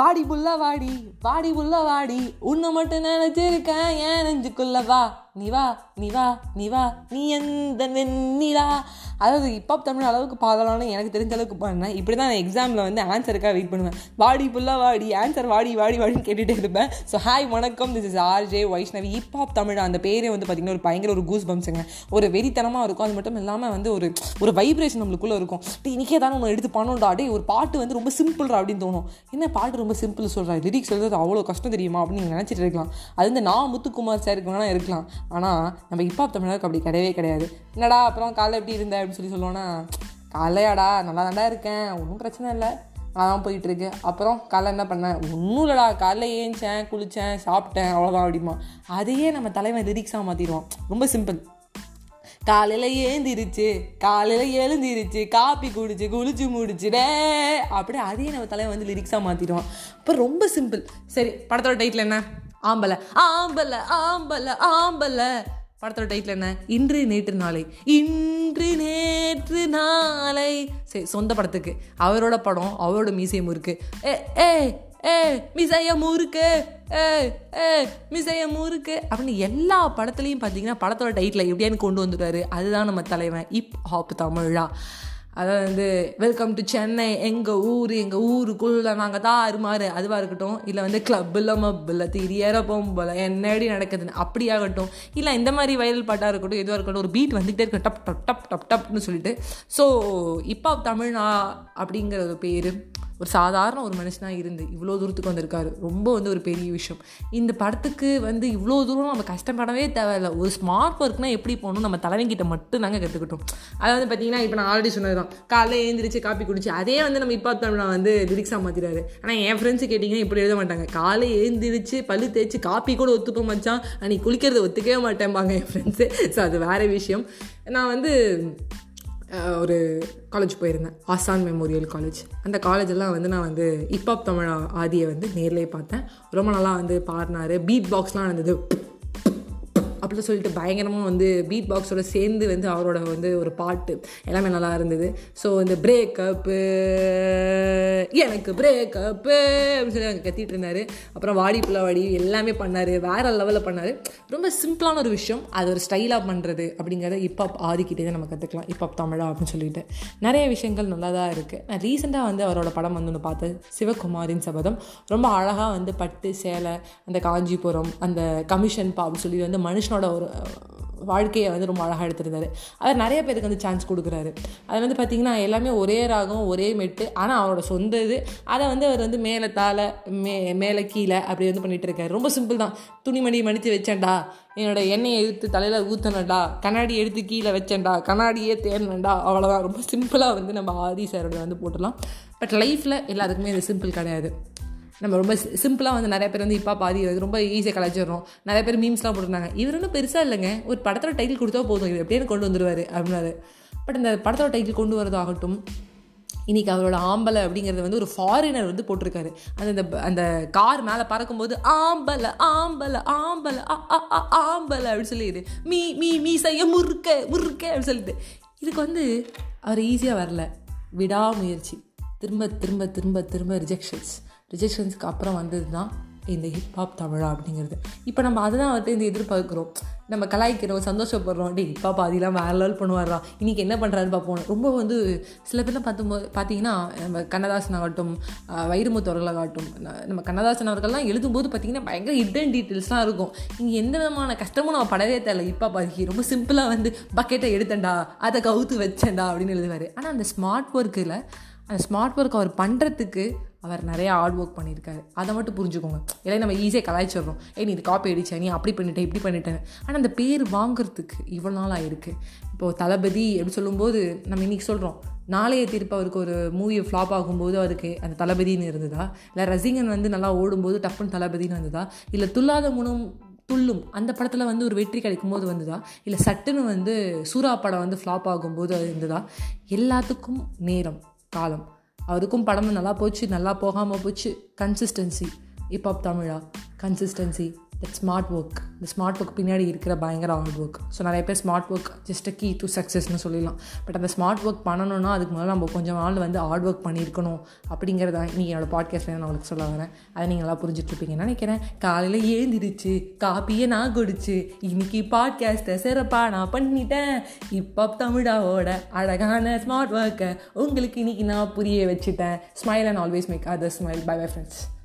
வாடி புள்ள வாடி வாடி புள்ள வாடி. உன்னை மட்டும் நினைச்சிருக்கேன் ஏன் நெஞ்சுக்குள்ள வா. நீ வா நீ வா நீ வா நீ எந்த வெண்ணிலா? அதாவது ஹிப்ஹாப் தமிழ் அளவுக்கு பாடலாம்னு எனக்கு தெரிஞ்ச அளவுக்கு பண்ணேன் இப்படி தான் நான் எக்ஸாமில் வந்து ஆன்சருக்காக வெயிட் பண்ணுவேன். வாடி புல்லா வாடி ஆன்சர் வாடி வாடி வாடின்னு கேட்டுகிட்டே இருப்பேன். ஸோ ஹாய் வணக்கம். This is RJ Vaishnavi hip hop Tamil அந்த பேரே வந்து பார்த்திங்கன்னா ஒரு பயங்கர ஒரு கூஸ் பம்ஸுங்க ஒரு வெறித்தனமாக இருக்கும். அது மட்டும் இல்லாமல் வந்து ஒரு ஒரு வைப்ரேஷன் நம்மளுக்குள்ளே இருக்கும். டே இன்றைக்கே தானே ஒன்று எடுத்து பண்ணணும்டா அப்படியே ஒரு பாட்டு வந்து ரொம்ப சிம்பிள்ரா அப்படின்னு தோணும். என்ன பாட்டு ரொம்ப சிம்பிள் சொல்கிறா லிரிக்ஸ் எழுதுறது அவ்வளோ கஷ்டம் தெரியுமா? அப்படின்னு நீங்கள் நினச்சிட்டு இருக்கலாம். அது வந்து நான் முத்துக்குமார் சாருக்கு வேணால் இருக்கலாம். ஆனால் நம்ம இப்போ தமிழருக்கு அப்படி கிடையவே கிடையாது. என்னடா அப்புறம் காலைல எப்படி இருந்த? அப்படின்னு சொல்லி சொல்லுவோன்னா காலையாடா நல்லா தாண்டா இருக்கேன். ஒன்றும் பிரச்சனை இல்லை. அதான் போயிட்டுருக்கு அப்புறம் காலைல என்ன பண்ணேன் ஒன்றும் இல்லைடா. காலைல ஏஞ்சேன் குளித்தேன் சாப்பிட்டேன். அவ்வளோதான் அப்படிமா. அதையே நம்ம தலைவன் லிரிக்ஸாக மாற்றிடுவோம் ரொம்ப சிம்பிள் காலையில் ஏந்திருச்சு காலையில் எழுந்திருச்சு காப்பி குடிச்சு குளிச்சு முடிச்சுடே. அப்படியே அதையே நம்ம தலைவன் வந்து லிரிக்ஸாக மாற்றிடுவான் அப்போ ரொம்ப சிம்பிள் சரி படத்தோட டைட்டில் என்ன? ஆம்பலை ஆம்பலை ஆம்பலை ஆம்பலை படத்தோட டைட்டில் என்ன? இன்று நேற்று நாளை. இன்று நேற்று நாளை. சரி சொந்த படத்துக்கு. அவரோட படம் அவரோட மீசையும் இருக்கு ஏ ஏ ஏ மிசைய முறுக்கு. ஏ ஏ மிசைய முறுக்கு. அப்படின்னு எல்லா படத்துலையும் பார்த்தீங்கன்னா படத்தோட டைட்டில் எப்படியான்னு கொண்டு வந்துடுவாரு. அதுதான் நம்ம தலைவன் இப் ஹாப் தமிழா. அதாவது வந்து வெல்கம் டு சென்னை எங்கள் ஊர் எங்கள் ஊருக்குள்ளே நாங்கள் தான் அருமாறு அதுவாக இருக்கட்டும். இல்லை வந்து கிளப்பில் மப்பில் திரியற பொம்பளை. என்னடி நடக்குதுன்னு. அப்படியாகட்டும். இல்லை இந்த மாதிரி வைரல் பாட்டாக இருக்கட்டும் எதுவாக இருக்கட்டும் ஒரு பீட் வந்துகிட்டே இருக்கும் டப் டப் டப் டப் டப்னு சொல்லிட்டு. ஸோ இப்போ தமிழ்னா அப்படிங்கிற ஒரு பேர். ஒரு சாதாரண ஒரு மனுஷனாக இருந்து இவ்வளோ தூரத்துக்கு வந்திருக்காரு. ரொம்ப வந்து ஒரு பெரிய விஷயம். இந்த படத்துக்கு வந்து இவ்வளோ தூரம் நம்ம கஷ்டப்படவே தேவையில்லை. ஒரு ஸ்மார்ட் ஒர்க்னால் எப்படி போகணும் நம்ம தலைவங்கிட்ட மட்டும் நாங்கள் கற்றுக்கிட்டோம் அதை வந்து பார்த்தீங்கன்னா இப்போ நான் ஆல்ரெடி சொன்னது தான் காலையில் எழுந்திரிச்சு காப்பி குடிச்சு அதே வந்து நம்ம இப்போ நான் வந்து லிரிக்ஸாக மாற்றிடாரு ஆனால் என் ஃப்ரெண்ட்ஸு கேட்டிங்கன்னா இப்படி எழுத மாட்டாங்க. காலை எழுந்திரிச்சு பல்லு தேய்ச்சி காப்பி கூட ஒத்துப்ப மச்சான். நீ குளிக்கிறத ஒத்துக்கவே மாட்டேன்பாங்க என் ஃப்ரெண்ட்ஸு ஸோ அது வேறு விஷயம். நான் வந்து ஒரு காலேஜ் போயிருந்தேன். ஆசான் மெமோரியல் காலேஜ் அந்த காலேஜெல்லாம் வந்து நான் வந்து ஹிப்ஹாப் தமிழ் ஆதியை வந்து நேர்லேயே பார்த்தேன். ரொம்ப நல்லா வந்து பாடினாரு. பீட் பாக்ஸ்லாம் நடந்தது. அப்படின்னு சொல்லிட்டு பயங்கரமாக வந்து பீட் பாக்ஸோட சேர்ந்து வந்து அவரோட வந்து ஒரு பாட்டு எல்லாமே நல்லா இருந்தது. ஸோ இந்த பிரேக்கப்பு எனக்கு பிரேக்கப்பு அப்படின்னு சொல்லி அங்கே கத்திட்டு இருந்தார். அப்புறம் வாடி புலவாடி எல்லாமே பண்ணார். வேறு லெவலில் பண்ணார். ரொம்ப சிம்பிளான ஒரு விஷயம். அது ஒரு ஸ்டைலாக பண்ணுறது அப்படிங்கிறத இப்போ ஆதிக்கிட்டே தான் நம்ம கற்றுக்கலாம் இப்போ தமிழா அப்படின்னு சொல்லிட்டு. நிறைய விஷயங்கள் நல்லா தான் இருக்குது நான் ரீசெண்டாக வந்து அவரோட படம் வந்து ஒன்று பார்த்தேன். சிவகுமாரின் சபதம். ரொம்ப அழகாக வந்து பட்டு சேலை அந்த காஞ்சிபுரம் அந்த கமிஷன் பா அப்படின்னு சொல்லி வந்து மனுஷனோட ஒரு வாழ்க்கையை வந்து ரொம்ப அழகாக எடுத்திருந்தாரு. அவர் நிறைய பேருக்கு வந்து சான்ஸ் கொடுக்குறாரு. அது வந்து பார்த்திங்கன்னா எல்லாமே ஒரே ராகம் ஒரே மெட்டு ஆனால் அவரோட சொந்த இது. அதை வந்து அவர் வந்து மேலே தாளை மே மேலே கீழே அப்படி வந்து பண்ணிகிட்டு இருக்காரு. ரொம்ப சிம்பிள் தான். துணிமணி மடித்து வச்சேன்டா. என்னோட எண்ணெயை எடுத்து தலையில் ஊற்றினடா கண்ணாடி எடுத்து கீழே வச்சேன்டா. கண்ணாடியே தேடினடா அவ்வளோதான் ரொம்ப சிம்பிளாக வந்து நம்ம ஆதி சாரோட வந்து போட்டுடலாம். பட் லைஃப்பில் எல்லாத்துக்குமே அது சிம்பிள் கிடையாது. நம்ம ரொம்ப சிம்பிளாக வந்து நிறைய பேர் வந்து இப்போ பாதி ரொம்ப ஈஸியாக கலாச்சிடுறோம் நிறைய பேர் மீம்ஸ்லாம் போட்டிருந்தாங்க. இவர் ஒன்றும் பெருசாக இல்லைங்க. ஒரு படத்தோட டைட்டில் கொடுத்தா போதும். இவர் எப்படியே கொண்டு வந்துடுவார் அப்படின்னாரு. பட் இந்த படத்தோட டைட்டில் கொண்டு வரதாகட்டும் இன்றைக்கி அவரோட ஆம்பலை அப்படிங்கிறது வந்து ஒரு ஃபாரினர் வந்து போட்டிருக்காரு. அந்த அந்த கார் மேலே பறக்கும்போது ஆம்பலை ஆம்பலை ஆம்பலை ஆம்பலை அப்படின்னு சொல்லிடுது மீ மீ மீ செய்ய முறுக்க முறுக்க அப்படின்னு சொல்லிட்டு. இதுக்கு வந்து அவர் ஈஸியாக வரல. விடாமுயற்சி. திரும்ப திரும்ப திரும்ப திரும்ப ரிஜெக்ஷன்ஸ் ரிஜெக்ஷன்ஸ்க்கு அப்புறம் வந்தது தான் இந்த ஹிப்ஹாப் தமிழா அப்படிங்கிறது. இப்போ நம்ம அதுதான் வந்துட்டு இந்த எதிர்பார்க்குறோம். நம்ம கலாய்க்கிறோம் சந்தோஷப்படுறோம். டே இப்பா பாதிலாம் வேற லெவல் பண்ணுவாரா? இன்றைக்கி என்ன பண்ணுறாருன்னு பார்ப்போம். ரொம்ப வந்து சில பேர்லாம் பார்த்தும்போது பார்த்தீங்கன்னா நம்ம கண்ணதாசன் ஆகட்டும் வைரமுத்து அவர்களாகட்டும் நம்ம கண்ணதாசன் அவர்கள்லாம் எழுதும்போது பார்த்திங்கன்னா பயங்கர ஹிடன் டீட்டெயில்ஸ்லாம் இருக்கும். இங்கே எந்த விதமான கஷ்டமும் நம்ம படவே தேவை இப்பா பாதிக்கு ரொம்ப சிம்பிளாக வந்து பக்கெட்டை எடுத்தேன்டா அதை கவுத்து வச்சேன்டா அப்படின்னு எழுதுவார். ஆனால் அந்த ஸ்மார்ட் ஒர்க்கில் அந்த ஸ்மார்ட் ஒர்க் அவர் பண்ணுறதுக்கு அவர் நிறையா ஹார்ட் ஒர்க் பண்ணியிருக்காரு. அதை மட்டும் புரிஞ்சுக்கோங்க. இல்லை நம்ம ஈஸியாக கலாய்ச்சிடுறோம் ஏ நீ இது காப்பி அடிச்ச நீ அப்படி பண்ணிட்டேன் இப்படி பண்ணிட்டேன் ஆனால் அந்த பேர் வாங்குறதுக்கு இவ்வளோ நாள் ஆயிருக்கு. இப்போது தளபதி அப்படி சொல்லும்போது நம்ம இன்றைக்கி சொல்கிறோம் நாளைய தீர்ப்பு அவருக்கு ஒரு மூவி ஃப்ளாப் ஆகும்போது அவருக்கு அந்த தளபதின்னு இருந்ததா? இல்லை ரசிகன் வந்து நல்லா ஓடும்போது டப்புன்னு தளபதின்னு வந்ததா? இல்லை துல்லாத முனும் துள்ளும் அந்த படத்தில் வந்து ஒரு வெற்றி கிடைக்கும் போது வந்ததா? இல்லை சட்டுன்னு வந்து சூறா படம் வந்து ஃப்ளாப் ஆகும்போது அது இருந்ததா எல்லாத்துக்கும் நேரம் காலம். அவருக்கும் படமும் நல்லா போச்சு நல்லா போகாமல் போச்சு. Consistency hip hop Tamizha? Consistency that smart work இந்த ஸ்மார்ட் ஒர்க் பின்னாடி இருக்கிற பயங்கர ஹார்ட் ஒர்க் ஸோ நிறைய பேர் smart work just key to சக்ஸஸ்னு சொல்லலாம் பட் அந்த ஸ்மார்ட் ஒர்க் பண்ணணும்னா அதுக்கு முதல்ல நம்ம கொஞ்சம் நாள் வந்து ஹார்ட் ஒர்க் பண்ணியிருக்கணும் அப்படிங்கிறத இன்றைக்கி என்னோடய பாட்காஸ்ட்டில் நான் உங்களுக்கு சொல்ல வரேன். அதை நீங்கள் நல்லா புரிஞ்சுட்ருப்பீங்கன்னு நினைக்கிறேன். காலையில் ஏந்திரிச்சு காப்பியை நான் குடிச்சு இன்னைக்கு பாட்காஸ்ட்டை சிறப்பாக நான் பண்ணிட்டேன். இப்போ தமிழாவோட அழகான ஸ்மார்ட் ஒர்க்கை உங்களுக்கு இன்னைக்கு நான் புரிய வச்சுட்டேன். Smile and always make other smile bye bye friends